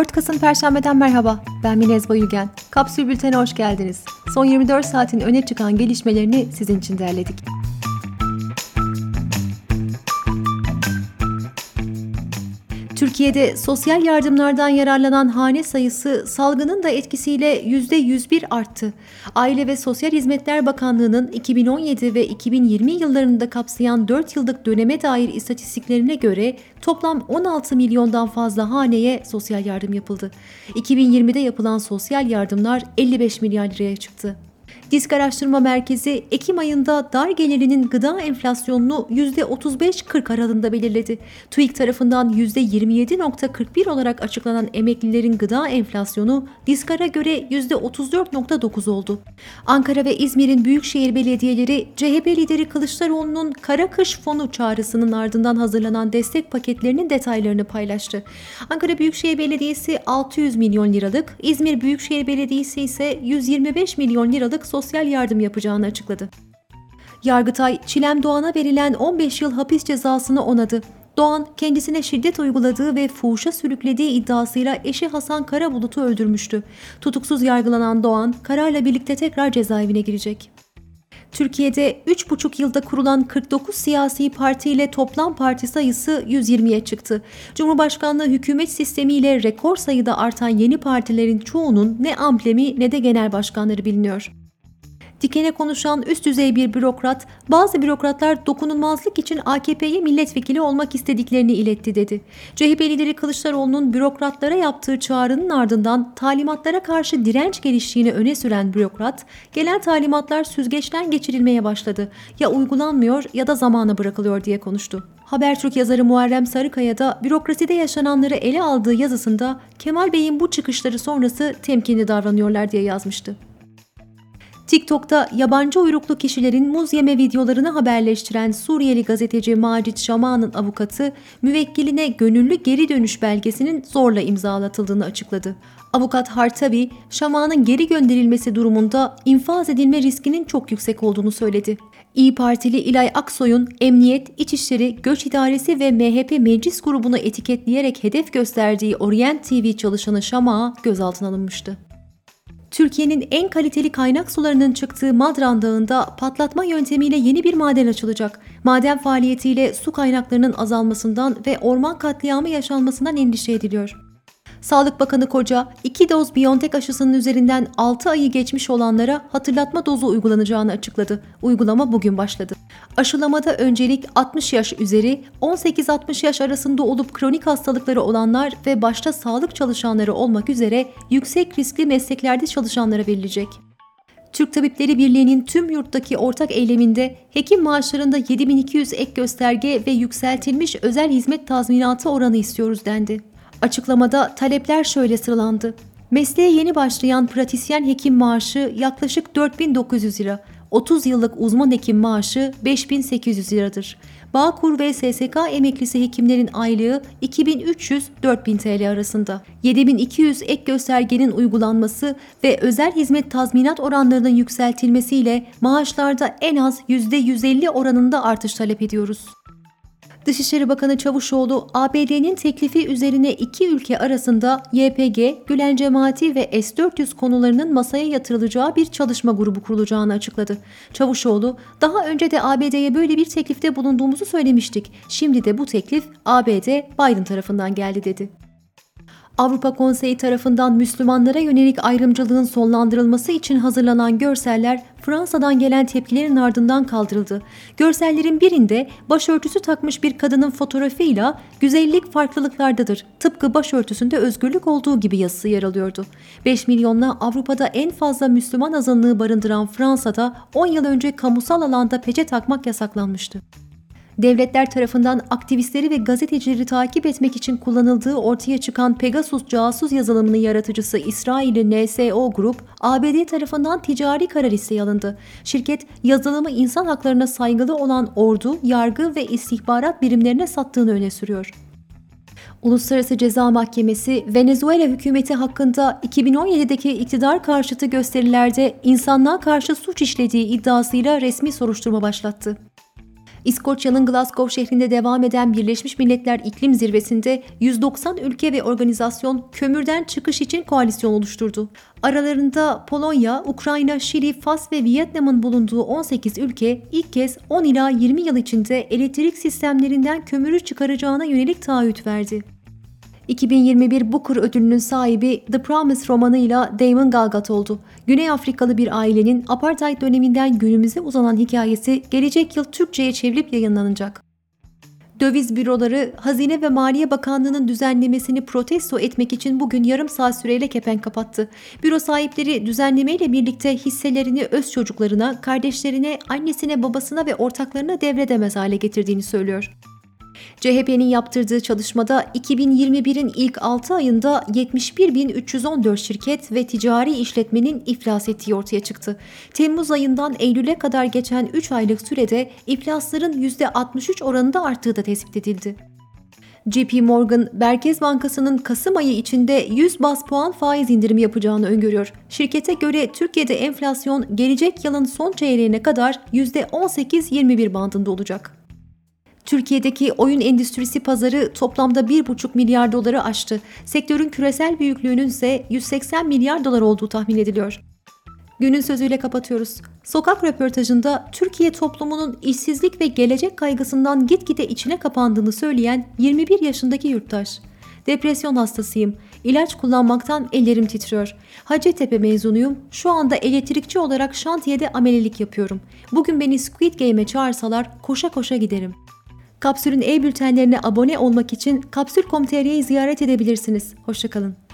4 Kasım Perşembe'den merhaba. Ben Minez Bayülgen. Kapsül Bülten'e hoş geldiniz. Son 24 saatin öne çıkan gelişmelerini sizin için derledik. Türkiye'de sosyal yardımlardan yararlanan hane sayısı salgının da etkisiyle %101 arttı. Aile ve Sosyal Hizmetler Bakanlığı'nın 2017 ve 2020 yıllarında kapsayan 4 yıllık döneme dair istatistiklerine göre toplam 16 milyondan fazla haneye sosyal yardım yapıldı. 2020'de yapılan sosyal yardımlar 55 milyar liraya çıktı. Disk Araştırma Merkezi Ekim ayında dar gelirinin gıda enflasyonunu %35-40 aralığında belirledi. TÜİK tarafından %27.41 olarak açıklanan emeklilerin gıda enflasyonu Diskar'a göre %34.9 oldu. Ankara ve İzmir'in büyükşehir belediyeleri CHP lideri Kılıçdaroğlu'nun kara kış fonu çağrısının ardından hazırlanan destek paketlerinin detaylarını paylaştı. Ankara Büyükşehir Belediyesi 600 milyon liralık, İzmir Büyükşehir Belediyesi ise 125 milyon liralık sosyal yardım yapacağını açıkladı. Yargıtay, Çilem Doğan'a verilen 15 yıl hapis cezasını onadı. Doğan, kendisine şiddet uyguladığı ve fuhuşa sürüklediği iddiasıyla eşi Hasan Karabulut'u öldürmüştü. Tutuksuz yargılanan Doğan, kararla birlikte tekrar cezaevine girecek. Türkiye'de 3,5 yılda kurulan 49 siyasi parti ile toplam parti sayısı 120'ye çıktı. Cumhurbaşkanlığı hükümet sistemiyle rekor sayıda artan yeni partilerin çoğunun ne amblemi ne de genel başkanları biliniyor. Dikene konuşan üst düzey bir bürokrat, bazı bürokratlar dokunulmazlık için AKP'ye milletvekili olmak istediklerini iletti dedi. CHP lideri Kılıçdaroğlu'nun bürokratlara yaptığı çağrının ardından talimatlara karşı direnç geliştiğini öne süren bürokrat, gelen talimatlar süzgeçten geçirilmeye başladı. Ya uygulanmıyor ya da zamana bırakılıyor diye konuştu. Habertürk yazarı Muharrem Sarıkaya da bürokraside yaşananları ele aldığı yazısında Kemal Bey'in bu çıkışları sonrası temkinli davranıyorlar diye yazmıştı. TikTok'ta yabancı uyruklu kişilerin muz yeme videolarını haberleştiren Suriyeli gazeteci Macit Şama'nın avukatı müvekkiline gönüllü geri dönüş belgesinin zorla imzalatıldığını açıkladı. Avukat Hartabi, Şama'nın geri gönderilmesi durumunda infaz edilme riskinin çok yüksek olduğunu söyledi. İyi Partili İlay Aksoy'un Emniyet, İçişleri, Göç İdaresi ve MHP meclis grubunu etiketleyerek hedef gösterdiği Orient TV çalışanı Şama gözaltına alınmıştı. Türkiye'nin en kaliteli kaynak sularının çıktığı Madran Dağı'nda patlatma yöntemiyle yeni bir maden açılacak. Maden faaliyetiyle su kaynaklarının azalmasından ve orman katliamı yaşanmasından endişe ediliyor. Sağlık Bakanı Koca, 2 doz Biontech aşısının üzerinden 6 ayı geçmiş olanlara hatırlatma dozu uygulanacağını açıkladı. Uygulama bugün başladı. Aşılamada öncelik 60 yaş üzeri, 18-60 yaş arasında olup kronik hastalıkları olanlar ve başta sağlık çalışanları olmak üzere yüksek riskli mesleklerde çalışanlara verilecek. Türk Tabipleri Birliği'nin tüm yurttaki ortak eyleminde hekim maaşlarında 7200 ek gösterge ve yükseltilmiş özel hizmet tazminatı oranı istiyoruz dendi. Açıklamada talepler şöyle sıralandı. Mesleğe yeni başlayan pratisyen hekim maaşı yaklaşık 4900 lira. 30 yıllık uzman hekim maaşı 5800 liradır. Bağkur ve SSK emeklisi hekimlerin aylığı 2300-4000 TL arasında. 7200 ek göstergenin uygulanması ve özel hizmet tazminat oranlarının yükseltilmesiyle maaşlarda en az %150 oranında artış talep ediyoruz. Dışişleri Bakanı Çavuşoğlu, ABD'nin teklifi üzerine iki ülke arasında YPG, Gülen Cemaati ve S-400 konularının masaya yatırılacağı bir çalışma grubu kurulacağını açıkladı. Çavuşoğlu, daha önce de ABD'ye böyle bir teklifte bulunduğumuzu söylemiştik. Şimdi de bu teklif ABD, Biden tarafından geldi dedi. Avrupa Konseyi tarafından Müslümanlara yönelik ayrımcılığın sonlandırılması için hazırlanan görseller Fransa'dan gelen tepkilerin ardından kaldırıldı. Görsellerin birinde başörtüsü takmış bir kadının fotoğrafıyla güzellik farklılıklardadır. Tıpkı başörtüsünde özgürlük olduğu gibi yazısı yer alıyordu. 5 milyonla Avrupa'da en fazla Müslüman azınlığı barındıran Fransa'da 10 yıl önce kamusal alanda peçe takmak yasaklanmıştı devletler tarafından aktivistleri ve gazetecileri takip etmek için kullanıldığı ortaya çıkan Pegasus casus yazılımının yaratıcısı İsrail'in NSO Grup, ABD tarafından ticari karar isteği alındı. Şirket, yazılımı insan haklarına saygılı olan ordu, yargı ve istihbarat birimlerine sattığını öne sürüyor. Uluslararası Ceza Mahkemesi Venezuela hükümeti hakkında 2017'deki iktidar karşıtı gösterilerde insanlığa karşı suç işlediği iddiasıyla resmi soruşturma başlattı. İskoçya'nın Glasgow şehrinde devam eden Birleşmiş Milletler İklim Zirvesi'nde 190 ülke ve organizasyon kömürden çıkış için koalisyon oluşturdu. Aralarında Polonya, Ukrayna, Şili, Fas ve Vietnam'ın bulunduğu 18 ülke ilk kez 10 ila 20 yıl içinde elektrik sistemlerinden kömürü çıkaracağına yönelik taahhüt verdi. 2021 Booker ödülünün sahibi The Promise romanıyla Damon Galgut oldu. Güney Afrikalı bir ailenin apartheid döneminden günümüze uzanan hikayesi gelecek yıl Türkçe'ye çevrilip yayınlanacak. Döviz büroları Hazine ve Maliye Bakanlığı'nın düzenlemesini protesto etmek için bugün yarım saat süreyle kepenk kapattı. Büro sahipleri düzenlemeyle birlikte hisselerini öz çocuklarına, kardeşlerine, annesine, babasına ve ortaklarına devredemez hale getirdiğini söylüyor. CHP'nin yaptırdığı çalışmada 2021'in ilk 6 ayında 71.314 şirket ve ticari işletmenin iflas ettiği ortaya çıktı. Temmuz ayından Eylül'e kadar geçen 3 aylık sürede iflasların %63 oranında arttığı da tespit edildi. JP Morgan, Merkez Bankası'nın Kasım ayı içinde 100 bas puan faiz indirimi yapacağını öngörüyor. Şirkete göre Türkiye'de enflasyon gelecek yılın son çeyreğine kadar %18-21 bandında olacak. Türkiye'deki oyun endüstrisi pazarı toplamda 1,5 milyar doları aştı. Sektörün küresel büyüklüğünün ise 180 milyar dolar olduğu tahmin ediliyor. Günün sözüyle kapatıyoruz. Sokak röportajında Türkiye toplumunun işsizlik ve gelecek kaygısından gitgide içine kapandığını söyleyen 21 yaşındaki yurttaş. Depresyon hastasıyım. İlaç kullanmaktan ellerim titriyor. Hacettepe mezunuyum. Şu anda elektrikçi olarak şantiyede amelelik yapıyorum. Bugün beni Squid Game'e çağırsalar koşa koşa giderim. Kapsül'ün e-bültenlerine abone olmak için kapsül.com.tr'yi ziyaret edebilirsiniz. Hoşçakalın.